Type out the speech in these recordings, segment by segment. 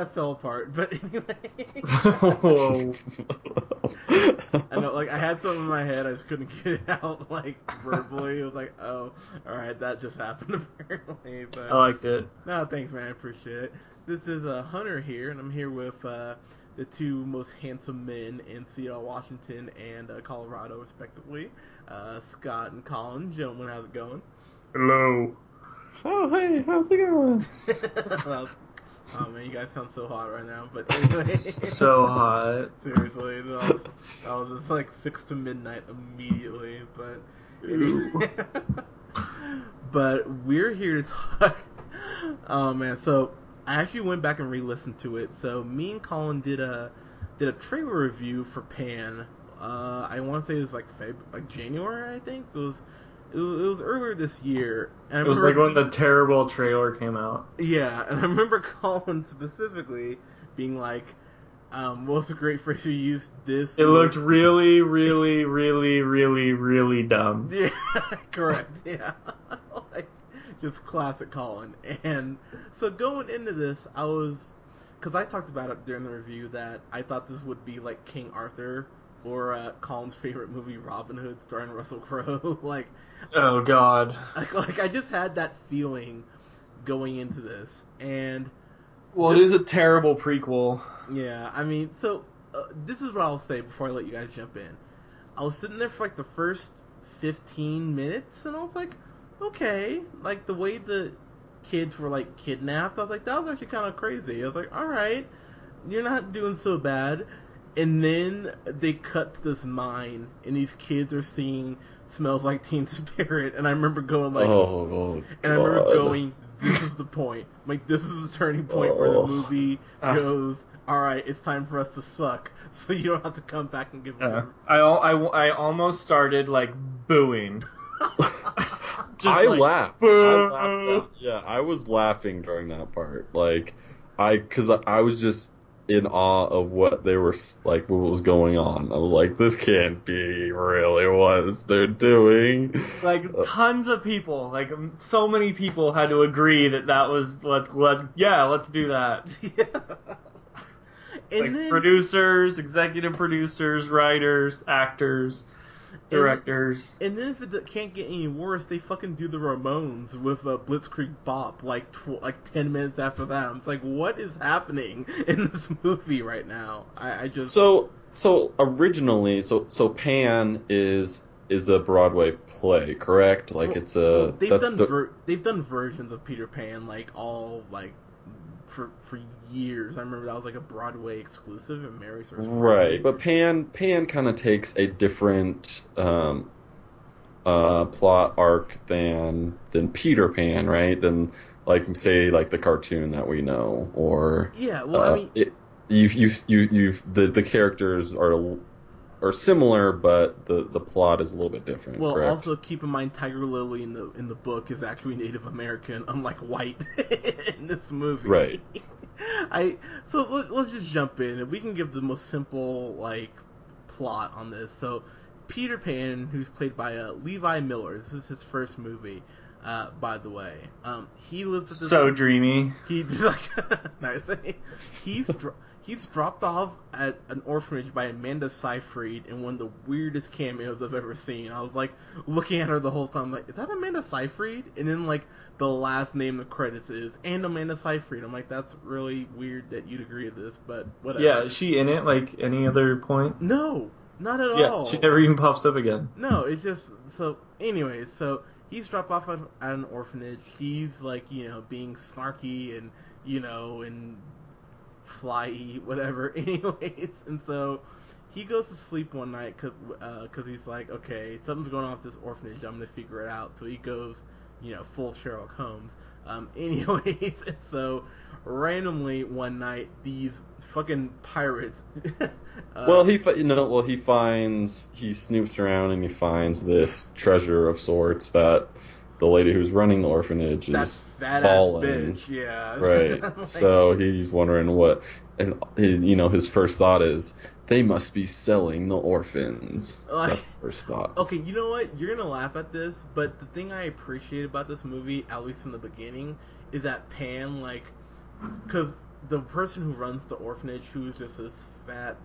I fell apart, but anyway. Whoa. I know, like I had something in my head, I just couldn't get it out, like verbally. It was like, oh, all right, that just happened apparently. But I liked it. no, thanks, man. I appreciate it. This is uh, Hunter here, and I'm here with uh, the two most handsome men in Seattle, Washington, and uh, Colorado, respectively. Uh, Scott and Colin. Gentlemen, how's it going? Hello. Oh, hey, how's it going? Oh man, you guys sound so hot right now. But anyway, So hot. Seriously, that was, that was just like six to midnight immediately. But but we're here to talk. Oh man, so I actually went back and re-listened to it. So me and Colin did a did a trailer review for Pan. Uh, I want to say it was like Feb, like January, I think. It was it was, it was earlier this year. It was remember- like when the terrible trailer came out. yeah, and I remember Colin specifically being like, um, "What was the great phrase you used? This It looked really, really, really, really, really dumb. Yeah, correct. Yeah, like just classic Colin. And so going into this, I was because I talked about it during the review that I thought this would be like King Arthur or uh, Colin's favorite movie, Robin Hood, starring Russell Crowe. like, Oh God. like, like I just had that feeling going into this, and Well, it is a terrible prequel. Yeah, I mean, so uh, this is what I'll say before I let you guys jump in. I was sitting there for like the first 15 minutes, and I was like, okay, like the way the kids were like kidnapped, I was like, that was actually kind of crazy. I was like, all right, you're not doing so bad. And then they cut to this mine, and these kids are seeing "Smells Like Teen Spirit," and I remember going like, oh, and I remember God. going, "This is the point. Like this is the turning point where the Oh. movie Ah. goes. All right, it's time for us to suck, so you don't have to come back and give." Yeah. I, al- I, I almost started like booing. Just I like, laughed. I laughed. at- yeah, I was laughing during that part. Like, I, cause I, I was just in awe of what they were, like, what was going on. I was like, this can't be really what they're doing. Like Uh, tons of people, like so many people had to agree that that was let let yeah let's do that. yeah. And like then, producers, executive producers, writers, actors, directors. and then if it can't get any worse, they fucking do the Ramones with a Blitzkrieg Bop like tw- like ten minutes after that. It's like, what is happening in this movie right now? I, I just So, so originally, so, so Pan is, is a Broadway play, correct? Like, Well, it's a, well, they've that's done the, ver- they've done versions of Peter Pan like all like for for years. I remember that was like a Broadway exclusive and Mary's First Right, but Pan Pan kind of takes a different um, uh, plot arc than than Peter Pan, right? Than like say like the cartoon that we know, or yeah, well, uh, I mean, it, you've you've you, you've the the characters are are similar, but the the plot is a little bit different. well, correct? also keep in mind Tiger Lily in the in the book is actually Native American, unlike white in this movie. Right. I so let, let's just jump in and we can give the most simple like plot on this. So Peter Pan, who's played by uh, Levi Miller, this is his first movie. Uh, by the way, um, he lives at this So dreamy. He's like, nice. He's dro- he's dropped off at an orphanage by Amanda Seyfried in one of the weirdest cameos I've ever seen. I was like looking at her the whole time, like, is that Amanda Seyfried? And then like the last name in the credits is and Amanda Seyfried. I'm like, that's really weird that you'd agree to this, but whatever. Yeah, is she in it? Like any other point? No, not at Yeah, all. she never even pops up again. No, it's just so. Anyways, so he's dropped off at at an orphanage. He's like, you know, being snarky and you know and flyy, whatever. Anyways, and so he goes to sleep one night because cause he's like, okay, something's going on with this orphanage. I'm gonna figure it out. So he goes, you know, full Sherlock Holmes. Um, anyways, and so randomly one night these fucking pirates. uh, Well, he fi- know, well he finds he snoops around and he finds this treasure of sorts that the lady who's running the orphanage is that falling. bitch, yeah. right. Like, so he's wondering what, and his, you know his first thought is they must be selling the orphans. Like- That's the first thought. okay, you know what? You're gonna laugh at this, but the thing I appreciate about this movie, at least in the beginning, is that Pan, like, because the person who runs the orphanage, who's just this fat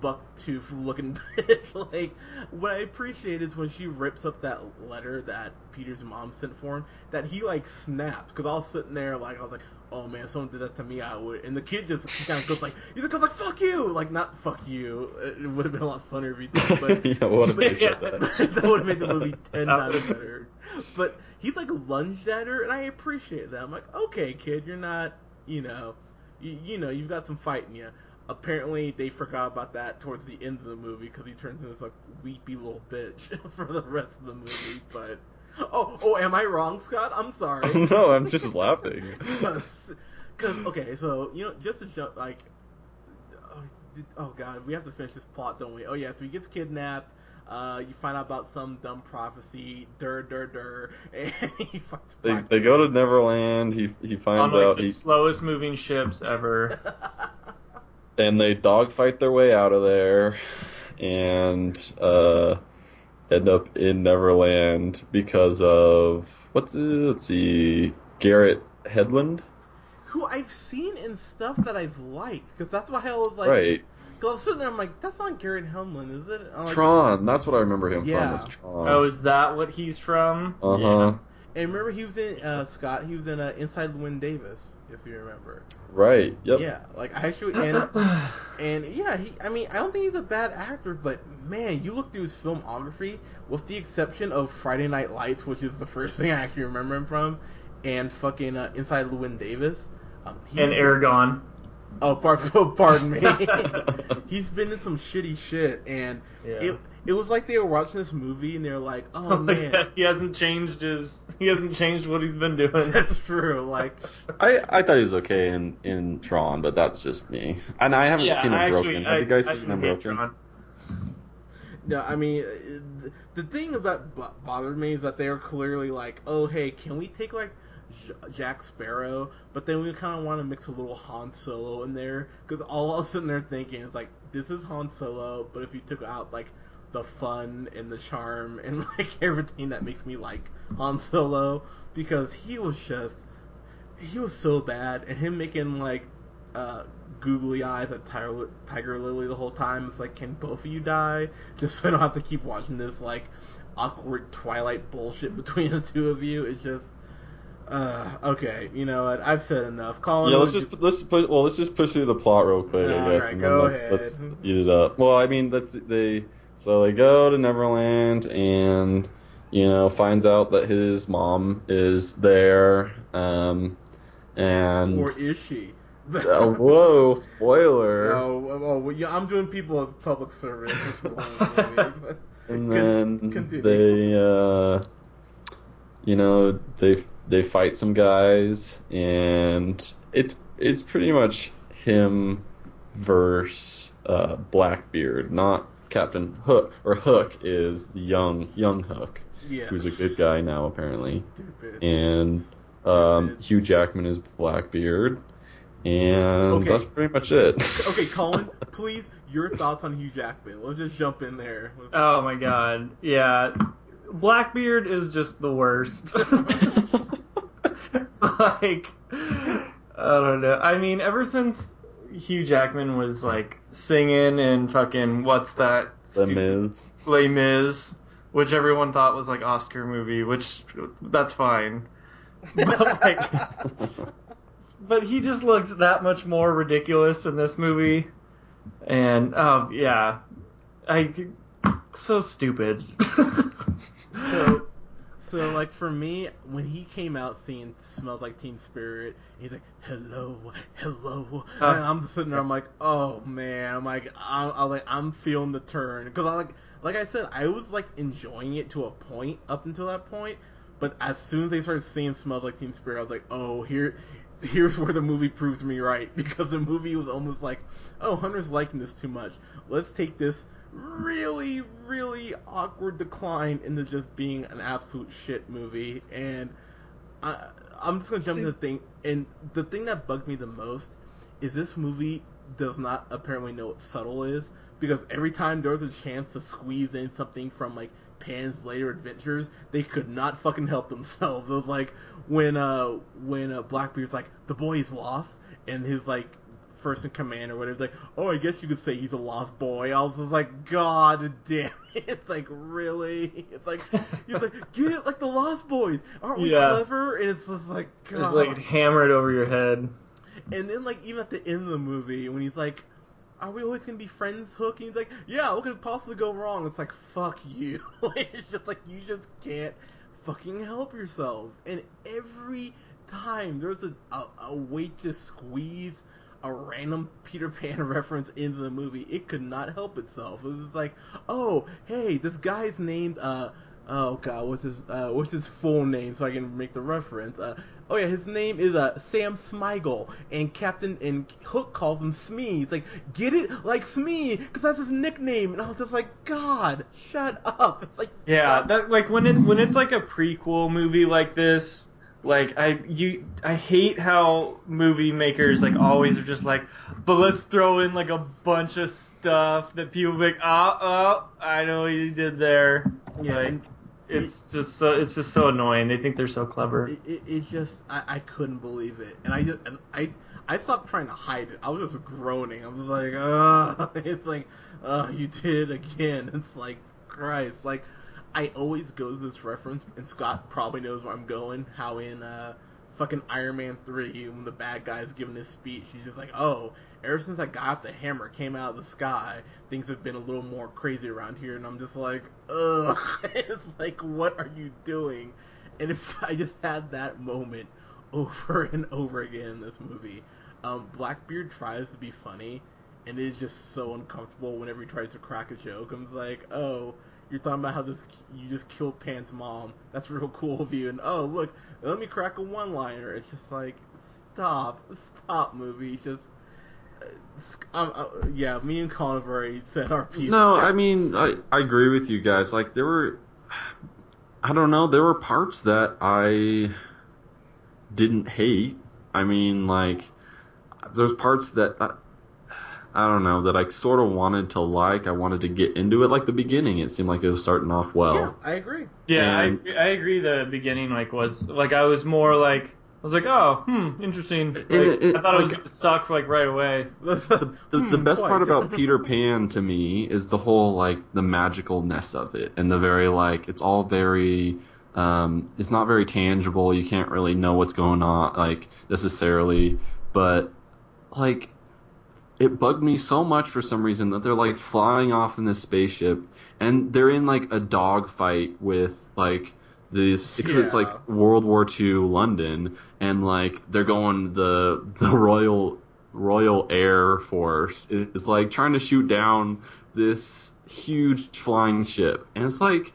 buck tooth looking bitch. like what I appreciate is when she rips up that letter that Peter's mom sent for him, that he like snaps because I was sitting there like I was like, oh man, if someone did that to me, I would. And the kid just kind of goes like, he just goes like, fuck you, like not fuck you. It would have been a lot funnier if he did, but yeah, what if they said that? that would have made the movie ten times better. But he like lunged at her, and I appreciate that. I'm like, okay, kid, you're not, you know, you, you know, you've got some fight in you. Apparently, they forgot about that towards the end of the movie because he turns into this like weepy little bitch for the rest of the movie. But oh, oh, am I wrong, Scott? I'm sorry. no, I'm just laughing. Because okay, so you know, just to jump like, oh, oh god, we have to finish this plot, don't we? Oh yeah, so he gets kidnapped. Uh, you find out about some dumb prophecy, dur dur dur, and he fights. They Black they go to Neverland. He he On finds like out the he slowest moving ships ever. And they dogfight their way out of there, and uh, end up in Neverland because of what's it, let's see, Garrett Hedlund, Who I've seen in stuff that I've liked, because that's why I was like, right? Because I was sitting there, I'm like, that's not Garrett Hemlin, is it? I'm like, Tron. That's what I remember him Yeah. from. Was Tron. Oh, is that what he's from? uh huh. And remember, he was in uh, Scott. He was in uh, Inside Llewyn Davis, if you remember. Right. Yep. Yeah, like I actually and and yeah, he. I mean, I don't think he's a bad actor, but man, you look through his filmography, with the exception of Friday Night Lights, which is the first thing I actually remember him from, and fucking uh, Inside Llewyn Davis. Um, and Eragon. Oh, pardon, pardon me. he's been in some shitty shit, and Yeah. it it was like they were watching this movie and they're like, oh Like, man, he hasn't changed his. He hasn't changed what he's been doing. that's true. Like, I, I thought he was okay in, in Tron, but that's just me. And I haven't yeah, seen him Unbroken. actually, Have I, you guys I seen him broken? Tron. no, I mean, uh, the thing about bothered me is that they were clearly like, oh hey, can we take like J- Jack Sparrow, but then we kind of want to mix a little Han Solo in there because all I was sitting there thinking is like, this is Han Solo, but if you took out like the fun and the charm and like everything that makes me like Han Solo, because he was just he was so bad, and him making like uh, googly eyes at Tiger, Tiger Lily the whole time. It's like, can both of you die? Just so I don't have to keep watching this like awkward Twilight bullshit between the two of you. It's just, uh, okay, you know what? I've said enough. Colin, Yeah, let's just you- let's put well let's just push through the plot real quick, I guess, right, and then let's, ahead. let's eat it up. Well, I mean, let's they so they go to Neverland and you know finds out that his mom is there, um, and or is she? uh, whoa, spoiler. No, oh, well, yeah, I'm doing people a public service. It's wrong with me, but- and then continue. they uh you know they they fight some guys and it's it's pretty much him versus uh blackbeard not captain hook or hook is the young young hook yeah. who's a good guy now apparently Stupid. and um Stupid. hugh jackman is blackbeard and Okay. that's pretty much it Okay, Colin, please, your thoughts on Hugh Jackman. Let's just jump in there. Let's- Oh my god. Yeah. Blackbeard is just the worst. like I don't know. I mean, ever since Hugh Jackman was like singing in fucking what's that? the stupid- miz Les Mis, which everyone thought was like Oscar movie, which that's fine. But like but he just looks that much more ridiculous in this movie. And oh yeah. I so stupid. So, so like for me, when he came out seeing "Smells Like Teen Spirit," he's like, "Hello, hello," Uh. and I'm sitting there. I'm like, "Oh man!" I'm like, I'm, I'm like, I'm feeling the turn because I like, like I said, I was like enjoying it to a point up until that point, but as soon as they started seeing "Smells Like Teen Spirit," I was like, "Oh, here." Here's where the movie proves me right because the movie was almost like, oh, Hunter's liking this too much. Let's take this really, really awkward decline into just being an absolute shit movie. And I, I'm just gonna jump See- into the thing. And the thing that bugged me the most is this movie does not apparently know what subtle is because every time there was a chance to squeeze in something from like Pan's later adventures, they could not fucking help themselves. It was like when uh when uh, Blackbeard's like the boy is lost, and his like first in command or whatever. Like, oh, I guess you could say he's a lost boy. I was just like, God damn it! It's like really. It's like he's like, get it like the Lost Boys. Aren't we Yeah. clever? And it's just like, God. Just like hammer it over your head. And then like even at the end of the movie when he's like, "Are we always gonna be friends, Hook?" And he's like, "Yeah, what could possibly go wrong?" It's like, "Fuck you!" It's just like you just can't fucking help yourself. And every time there's a a, a way to squeeze a random Peter Pan reference into the movie, it could not help itself. It was like, "Oh, hey, this guy's named uh." Oh god, what's his uh, what's his full name so I can make the reference? Uh, oh yeah, his name is uh, Sam Smiegel, and Captain and Hook calls him Smee. It's like get it like Smee, because that's his nickname. And I was just like, God, shut up. It's like Yeah, that like when it when it's like a prequel movie like this, like I you I hate how movie makers like always are just like, but let's throw in like a bunch of stuff that people like, oh, oh, I know what you did there. Yeah, like, it's just so it's just so annoying. They think they're so clever. it, it, it's just I, I couldn't believe it, and I just and I I stopped trying to hide it. I was just groaning. I was like, Ugh. It's like, uh, you did it again. It's like, Christ. Like, I always go to this reference, and Scott probably knows where I'm going. How in uh, fucking Iron Man three, when the bad guy's giving his speech, he's just like, oh. Ever since I got the hammer came out of the sky, things have been a little more crazy around here, and I'm just like, ugh. it's like, what are you doing? And if I just had that moment over and over again in this movie, um, Blackbeard tries to be funny, and it is just so uncomfortable whenever he tries to crack a joke. I'm like, oh, you're talking about how this you just killed Pan's mom. That's real cool of you. And oh, look, let me crack a one-liner. It's just like, stop, stop, movie. Just, uh, uh, yeah, me and Colin already said our piece. No, I mean, I, I agree with you guys. Like, there were, I don't know, there were parts that I didn't hate. I mean, like, there's parts that I, I don't know that I sort of wanted to like. I wanted to get into it. Like the beginning, it seemed like it was starting off well. yeah, I agree. Yeah, And- I I agree. The beginning like was like I was more like I was like oh hmm interesting. Like, it- it- I thought it was like- gonna suck like right away. the, the, the Hmm, best quite. part about Peter Pan to me is the whole like the magicalness of it and the very like it's all very um it's not very tangible you can't really know what's going on like necessarily but like it bugged me so much for some reason that they're like flying off in this spaceship and they're in like a dog fight with like this because it's Yeah. like World War II London and like they're going the the Royal Royal Air Force is like trying to shoot down this huge flying ship and it's like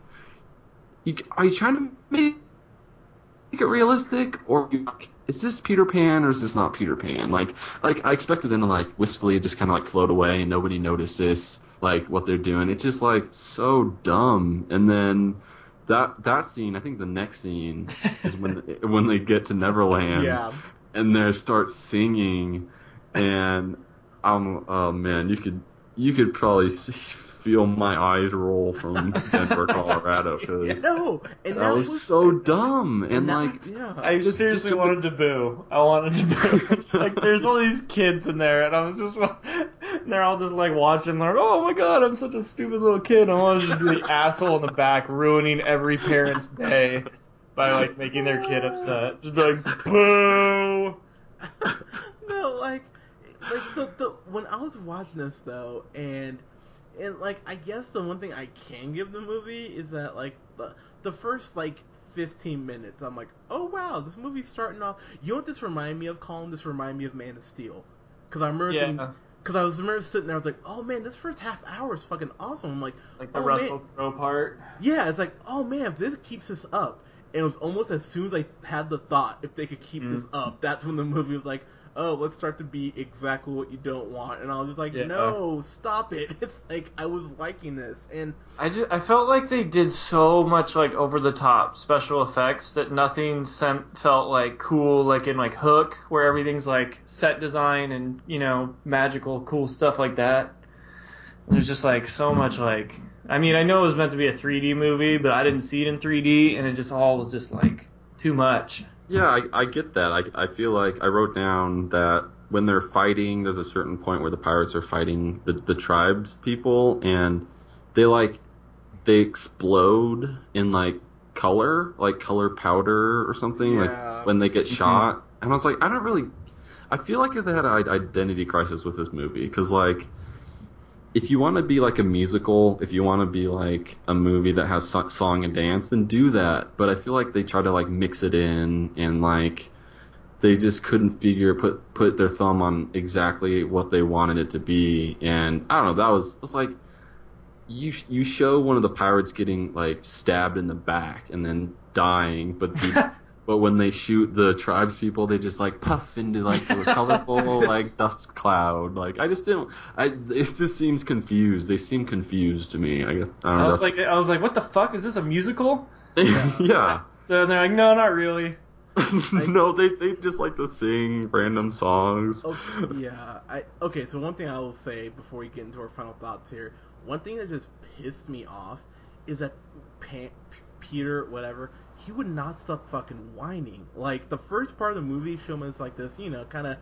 you, are you trying to make make it realistic or you, is this Peter Pan or is this not Peter Pan? Like, like I expected them to like wistfully just kind of like float away and nobody notices like what they're doing. It's just like so dumb. And then that that scene, I think the next scene is when when they get to Neverland Yeah. and they start singing, and I'm oh man, you could you could probably see, feel my eyes roll from Denver, Colorado, because No, and that was so dumb and that- like yeah. I Just- seriously just wanted to boo. I wanted to boo. like there's all these kids in there, and I was just and they're all just like watching. Like, oh my god, I'm such a stupid little kid. I wanted to just be the asshole in the back, ruining every parent's day by like making their kid upset. Just be like, boo. no, like, like the, the when I was watching this though, and and like I guess the one thing I can give the movie is that like the the first like 15 minutes, I'm like, oh wow, this movie's starting off. You know what this reminded me of, Colin? This reminded me of Man of Steel, because I remember thinking- Cause I was remember sitting there, I was like, "Oh man, this first half hour is fucking awesome." I'm like, like the oh, Russell. Crowe part. Yeah, it's like, oh man, if this keeps this up, and it was almost as soon as I had the thought, if they could keep Mm. this up, that's when the movie was like, oh, let's start to be exactly what you don't want, and I was just like, Yeah. no, oh. stop it. It's like I was liking this, and I, just, I felt like they did so much like over the top special effects that nothing sem- felt like cool like in like Hook where everything's like set design and you know magical cool stuff like that. There's just like so much like I mean I know it was meant to be a 3D movie but I didn't see it in 3D and it just all was just like too much. Yeah, I, I get that. I, I feel like I wrote down that when they're fighting, there's a certain point where the pirates are fighting the the tribes people, and they like they explode in like color, like color powder or something, Yeah. like when they get mm-hmm. shot. And I was like, I don't really. I feel like they had an identity crisis with this movie because like. If you want to be like a musical, if you want to be like a movie that has so- song and dance, then do that. But I feel like they try to like mix it in and like they just couldn't figure put put their thumb on exactly what they wanted it to be and i don't know that was was like you you show one of the pirates getting like stabbed in the back and then dying but the, but when they shoot the tribes people they just like puff into like a colorful like dust cloud like i just didn't i it just seems confused they seem confused to me i guess i don't know I was like, I was like, what the fuck is this a musical? yeah Then they're like, no, not really. no they they just like to sing random songs Okay, Oh, yeah. I okay. So one thing I will say before we get into our final thoughts here, one thing that just pissed me off is that Pan, P- Peter, whatever, he would not stop fucking whining. Like the first part of the movie, as like this, you know, kind of,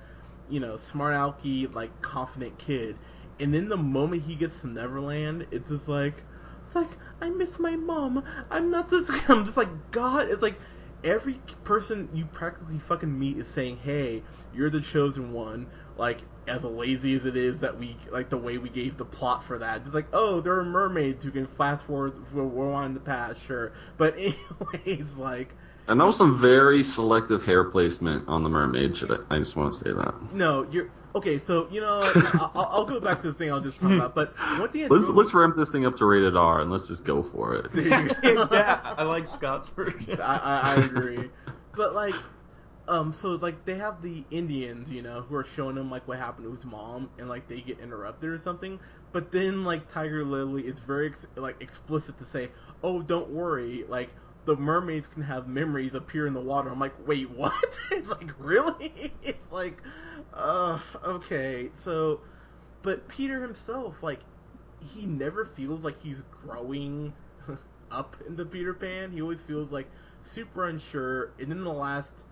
you know, smart alecky, like confident kid, and then the moment he gets to Neverland, it's just like, it's like I miss my mom. I'm not this. I'm just like God. It's like every person you practically fucking meet is saying, "Hey, you're the chosen one." Like as lazy as it is that we like the way we gave the plot for that. It's like, oh, there are mermaids who can fast forward rewind in the past, sure. But anyways, like. And that was some very selective hair placement on the mermaid. Should I, I just want to say that. No, you're okay. So you know, I'll, I'll go back to the thing I'll just talk about. But one thing, that Let's let's ramp this thing up to rated R and let's just go for it. yeah, I like Scott's version. I, I, I agree. But like, um, so like they have the Indians, you know, who are showing him like what happened to his mom, and like they get interrupted or something. But then like Tiger Lily is very ex- like explicit to say, "Oh, don't worry, like." The mermaids can have memories appear in the water. I'm like, wait, what? it's like, really? It's like, uh, okay. So, but Peter himself, like, he never feels like he's growing up in the Peter Pan. He always feels like super unsure. And then the last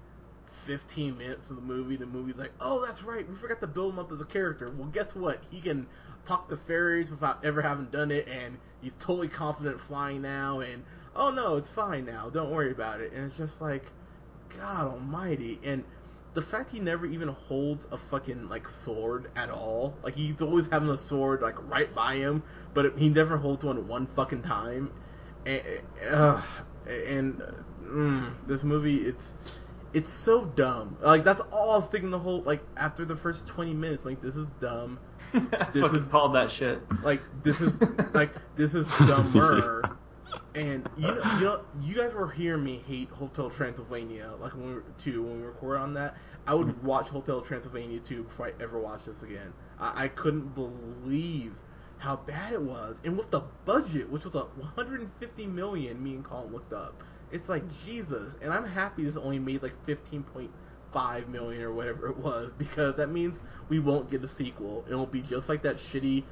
15 minutes of the movie, the movie's like, oh, that's right, we forgot to build him up as a character. Well, guess what? He can talk to fairies without ever having done it, and he's totally confident flying now, and oh no, it's fine now, don't worry about it. And it's just like, God almighty. And the fact he never even holds a fucking like sword at all, like he's always having a sword like right by him, but he never holds one one fucking time. And, uh, and uh, mm, this movie, it's it's so dumb. Like that's all I was thinking the whole like after the first twenty minutes, like this is dumb. This is- called that shit. Like this is like this is dumber. And you know, you know, you guys were hearing me hate Hotel Transylvania, like when we were, too when we record on that. I would mm-hmm. watch Hotel Transylvania too before I ever watched this again. I, I couldn't believe how bad it was, and with the budget, which was a 150 million, me and Colin looked up. It's like Jesus, and I'm happy this only made like 15.5 million or whatever it was because that means we won't get a sequel. It'll be just like that shitty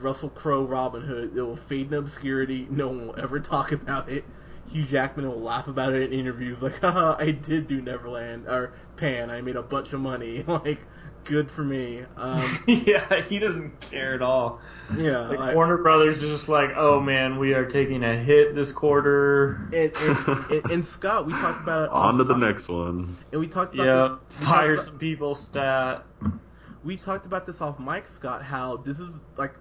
Russell Crowe Robin Hood. It will fade in obscurity. No one will ever talk about it. Hugh Jackman will laugh about it in interviews, like, "Haha, I did do Neverland or Pan. I made a bunch of money. like, good for me." Um, yeah, he doesn't care at all. yeah, Like like- Warner Brothers is just like, oh man, we are taking a hit this quarter. and, and, and, and Scott, we talked about it. On to the next one. And we talked about Yeah, this. we fire talked some people, stat. we talked about this off mic, Scott. How this is like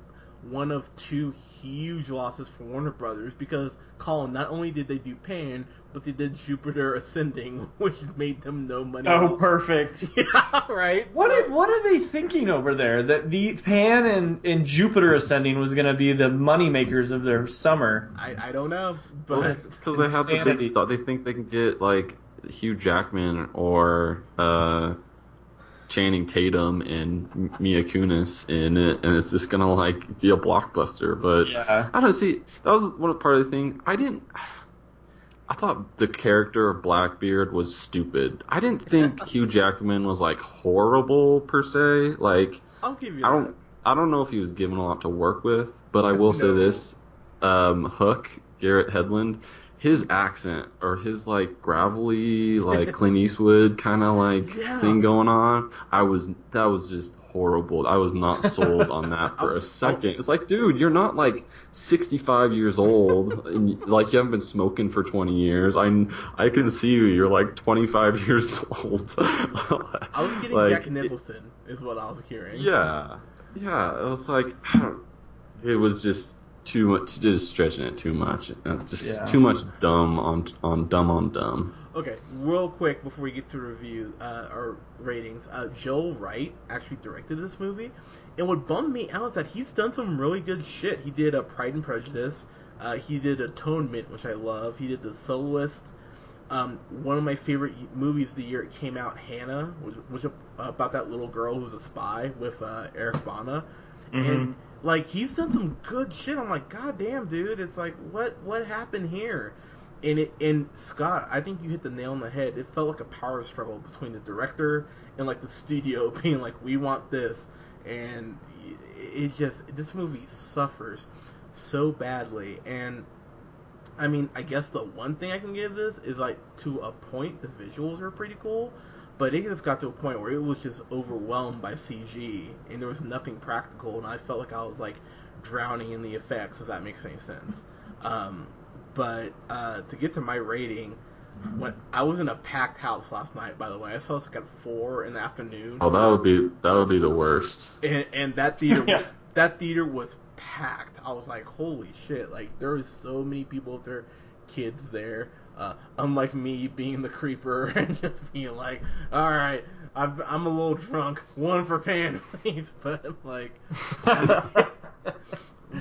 one of two huge losses for Warner Brothers because Colin, not only did they do Pan, but they did Jupiter Ascending, which made them no money. Oh, perfect. yeah, right. What So- are, what are they thinking over there? That the Pan and, and Jupiter Ascending was going to be the money makers of their summer. I, I don't know, Well, but it's because they have the insanity. big stuff. They think they can get like Hugh Jackman or uh, Channing Tatum and Mila Kunis in it, and it's just gonna like be a blockbuster. But Yeah. I don't see. That was one part of the thing. I didn't. I thought the character of Blackbeard was stupid. I didn't think Hugh Jackman was like horrible per se. Like I'll give you. I don't I don't know if he was given a lot to work with, but I will say this: um, Hook, Garrett Hedlund, his accent or his like gravelly like Clint Eastwood kind of like Yeah. thing going on. I was that was just horrible. I was not sold on that for a oh. second. It's like, dude, you're not like 65 years old and like you haven't been smoking for 20 years. I I can see you. You're like 25 years old. I was getting Like, Jack Nicholson, is what I was hearing. yeah, yeah. It was like I don't. It was just too much. Just stretching it too much. Uh, Just Yeah. too much dumb on on dumb on dumb. Okay, real quick before we get to review uh, our ratings, uh, Joe Wright actually directed this movie, and what bummed me out is that he's done some really good shit. He did a Pride and Prejudice, uh, he did Atonement, which I love. He did The Soloist. Um, one of my favorite movies the year it came out, Hanna, was was about that little girl who was a spy with uh, Eric Bana, and like he's done some good shit. I'm like, God damn, dude! It's like, what what happened here? And it and Scott, I think you hit the nail on the head. It felt like a power struggle between the director and like the studio being like, we want this, and it just this movie suffers so badly. And I mean, I guess the one thing I can give this is like to a point, the visuals are pretty cool, but it just got to a point where it was just overwhelmed by CG and there was nothing practical, and I felt like I was like drowning in the effects. If that makes any sense. Um, but uh, to get to my rating, when I was in a packed house last night, by the way, I saw this like at four in the afternoon, Oh, that would be that would be the worst. and, and that theater Yeah. was that theater was packed. I was like, holy shit! Like there was so many people with their kids there. Uh, unlike me being the creeper and just being like, all right, I've, I'm a little drunk. One for Pan, please. But like, but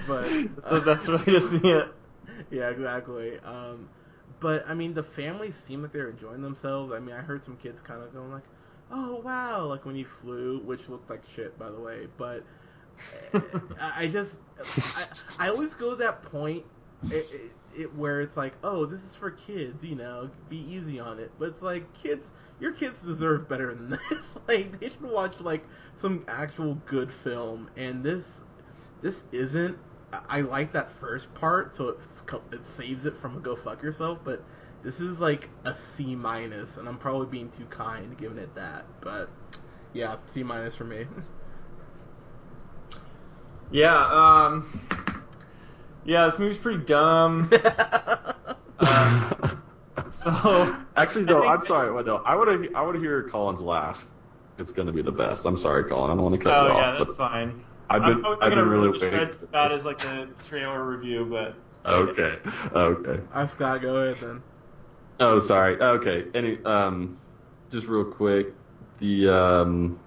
the best way to see it. yeah, exactly. Um, but I mean, the families seem like they're enjoying themselves. I mean, I heard some kids kind of going like, "Oh wow!" Like when he flew, which looked like shit, by the way. But uh, I I just, I, I always go to that point it, it, it, where it's like, "Oh, this is for kids," you know, be easy on it. But it's like, kids, your kids deserve better than this. like they should watch like some actual good film, and this this isn't. I I like that first part, so it's, it saves it from a go fuck yourself. But this is like a C minus, and I'm probably being too kind giving it that. But yeah, C minus for me. Yeah, um, yeah, this movie's pretty dumb. Um, so Actually, though, no. I'm that- sorry. What no? I would to. I would to hear Colin's last. It's gonna be the best. I'm sorry, Colin. I don't want to cut it off. Oh you yeah, off. that's but fine. I've I'm been. I've been really waiting. shreds for this. as like the trailer review, but Okay. Okay. I'm Scott. Go ahead then. Oh, sorry. Okay. Any um, just real quick, the um,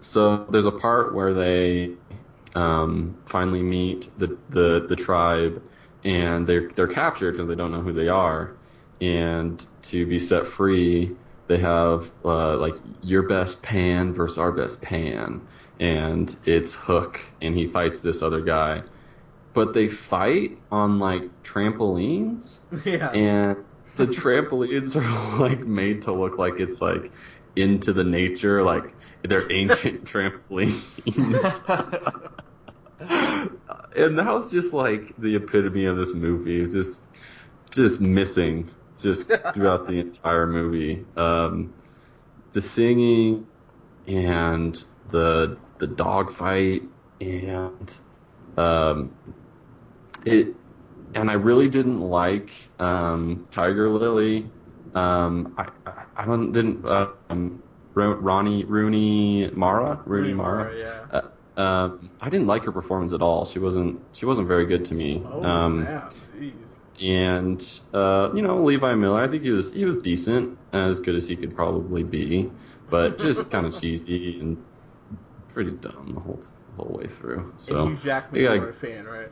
so there's a part where they um finally meet the the the tribe, and they're they're captured because they don't know who they are, and to be set free, they have uh, like your best pan versus our best pan, and it's Hook, and he fights this other guy. But they fight on like trampolines yeah. and the trampolines are like made to look like it's like into the nature, like they're ancient trampolines. and that was just like the epitome of this movie, just just missing just throughout the entire movie. Um, the singing and the the dog fight and um, it and I really didn't like um, Tiger Lily. Um, I, I I don't didn't uh, um, Ronnie Rooney Mara Rooney Mara. yeah. Uh, um, I didn't like her performance at all. She wasn't she wasn't very good to me. Oh um, snap! Jeez. and uh, you know Levi Miller, I think he was he was decent, as good as he could probably be, but just kind of cheesy and pretty dumb the whole the whole way through. So and you Jack yeah, McCord fan, right?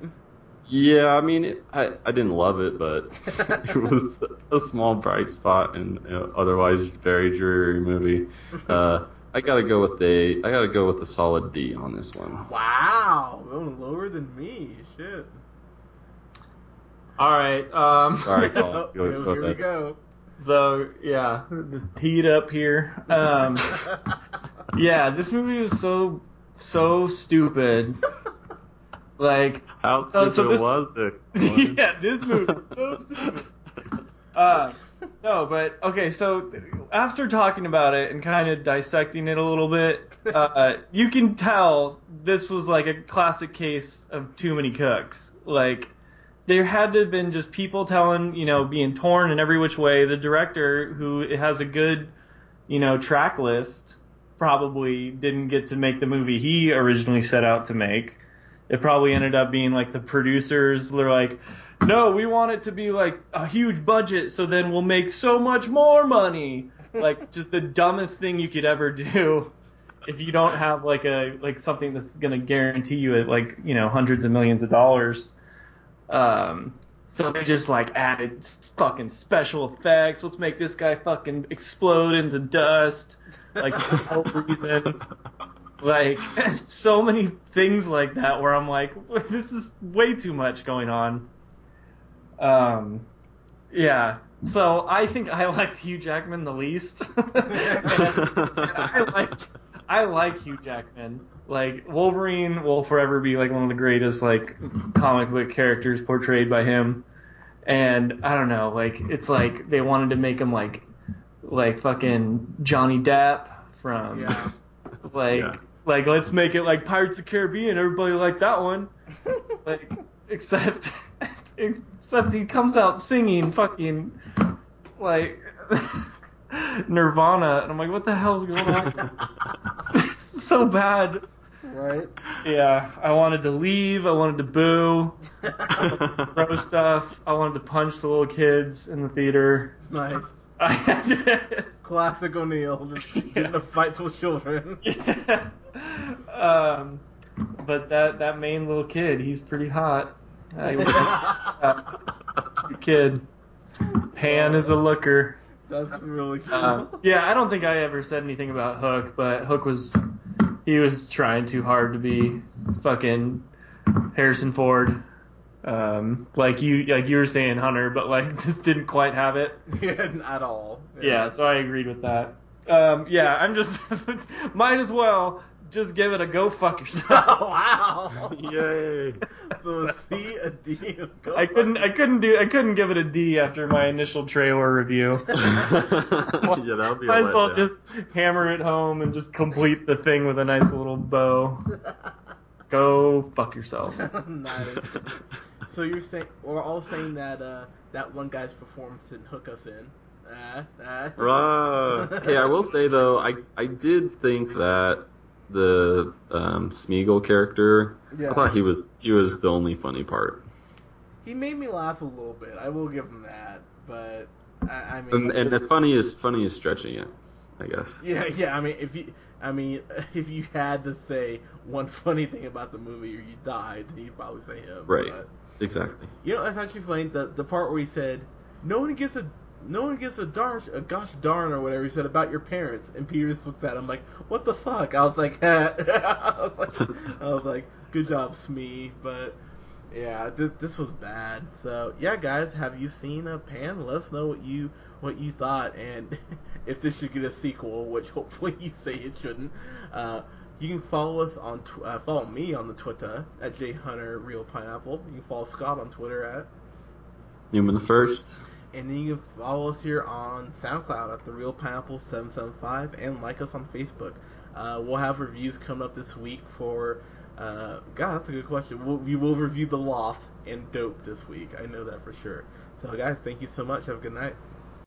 yeah, I mean, it, I I didn't love it, but it was a small bright spot in an otherwise very dreary movie. Uh, I gotta go with the I gotta go with the solid D on this one. Wow, going lower than me. Shit. all right. Um, Sorry, Colin. Oh, Go- here go we go. so yeah, just heat up here. Um, yeah, this movie was so so stupid. Like, How So- stupid so this- was it? yeah, this movie is so stupid. Uh, no, but okay. So after talking about it and kind of dissecting it a little bit, uh, you can tell this was like a classic case of too many cooks. Like there had to have been just people telling, you know, being torn in every which way. The director, who has a good, you know, track list, probably didn't get to make the movie he originally set out to make. It probably ended up being like the producers were like, no, we want it to be like a huge budget, so then we'll make so much more money. Like just the dumbest thing you could ever do if you don't have like a like something that's gonna guarantee you like you know hundreds of millions of dollars. Um, so they just like added fucking special effects. Let's make this guy fucking explode into dust, like for no reason. Like so many things like that where I'm like, this is way too much going on. Um, yeah. So I think I liked Hugh Jackman the least. And I like I like Hugh Jackman. Like Wolverine will forever be like one of the greatest like comic book characters portrayed by him. And I don't know, like it's like they wanted to make him like like fucking Johnny Depp from Yeah. like Yeah. Like let's make it like Pirates of the Caribbean. Everybody liked that one. Like except except he comes out singing fucking like Nirvana and I'm like what the hell's going on? so bad. right? Yeah, I wanted to leave. I wanted to boo, throw stuff. I wanted to punch the little kids in the theater. nice. I just, Classic O'Neill, just getting into fights with children. yeah. Um, but that that main little kid, he's pretty hot. I like that kid. Pan is a looker. That's really cool. Uh, yeah, I don't think I ever said anything about Hook, but Hook was he was trying too hard to be fucking Harrison Ford. Um, like you like you were saying, Hunter, but like just didn't quite have it. at all. Yeah, so I agreed with that. Um, yeah, I'm just might as well just give it a go fuck yourself. Oh, wow. Yay! So a C, a D, a go. I couldn't I couldn't do I couldn't give it a D after my initial trailer review. yeah, that would be. a Might as well letdown. just hammer it home and just complete the thing with a nice little bow. Go fuck yourself. nice. So you're saying we're all saying that uh, that one guy's performance didn't hook us in. Uh, uh. Uh, hey, I will say though, I I did think that the um, Smiegel character, Yeah. I thought he was he was the only funny part, He made me laugh a little bit. I will give him that. But I, I mean, and and it's funny is funny is stretching it, I guess. Yeah, yeah. I mean, if you, I mean, if you had to say one funny thing about the movie or you died, then you'd probably say him. Right. But, Exactly. you know, it's actually funny. The the part where he said, "No one gets a." No one gets a darn, a gosh darn or whatever he said about your parents, and Peter just looks at him like, "What the fuck?" I was like, I was like, I was like, "Good job, Smee," but yeah, this this was bad. So yeah, guys, have you seen a Pan? Let us know what you what you thought, and if this should get a sequel, which hopefully you say it shouldn't. Uh, you can follow us on tw- uh, follow me on the Twitter at jhunter real pineapple. You can follow Scott on Twitter at, Newman the first. And then you can follow us here on SoundCloud at the Real Pineapple seven seven five, and like us on Facebook. Uh, we'll have reviews coming up this week for. Uh, God, that's a good question. We'll, we will review The Loft and Dope this week. I know that for sure. So, guys, thank you so much. Have a good night.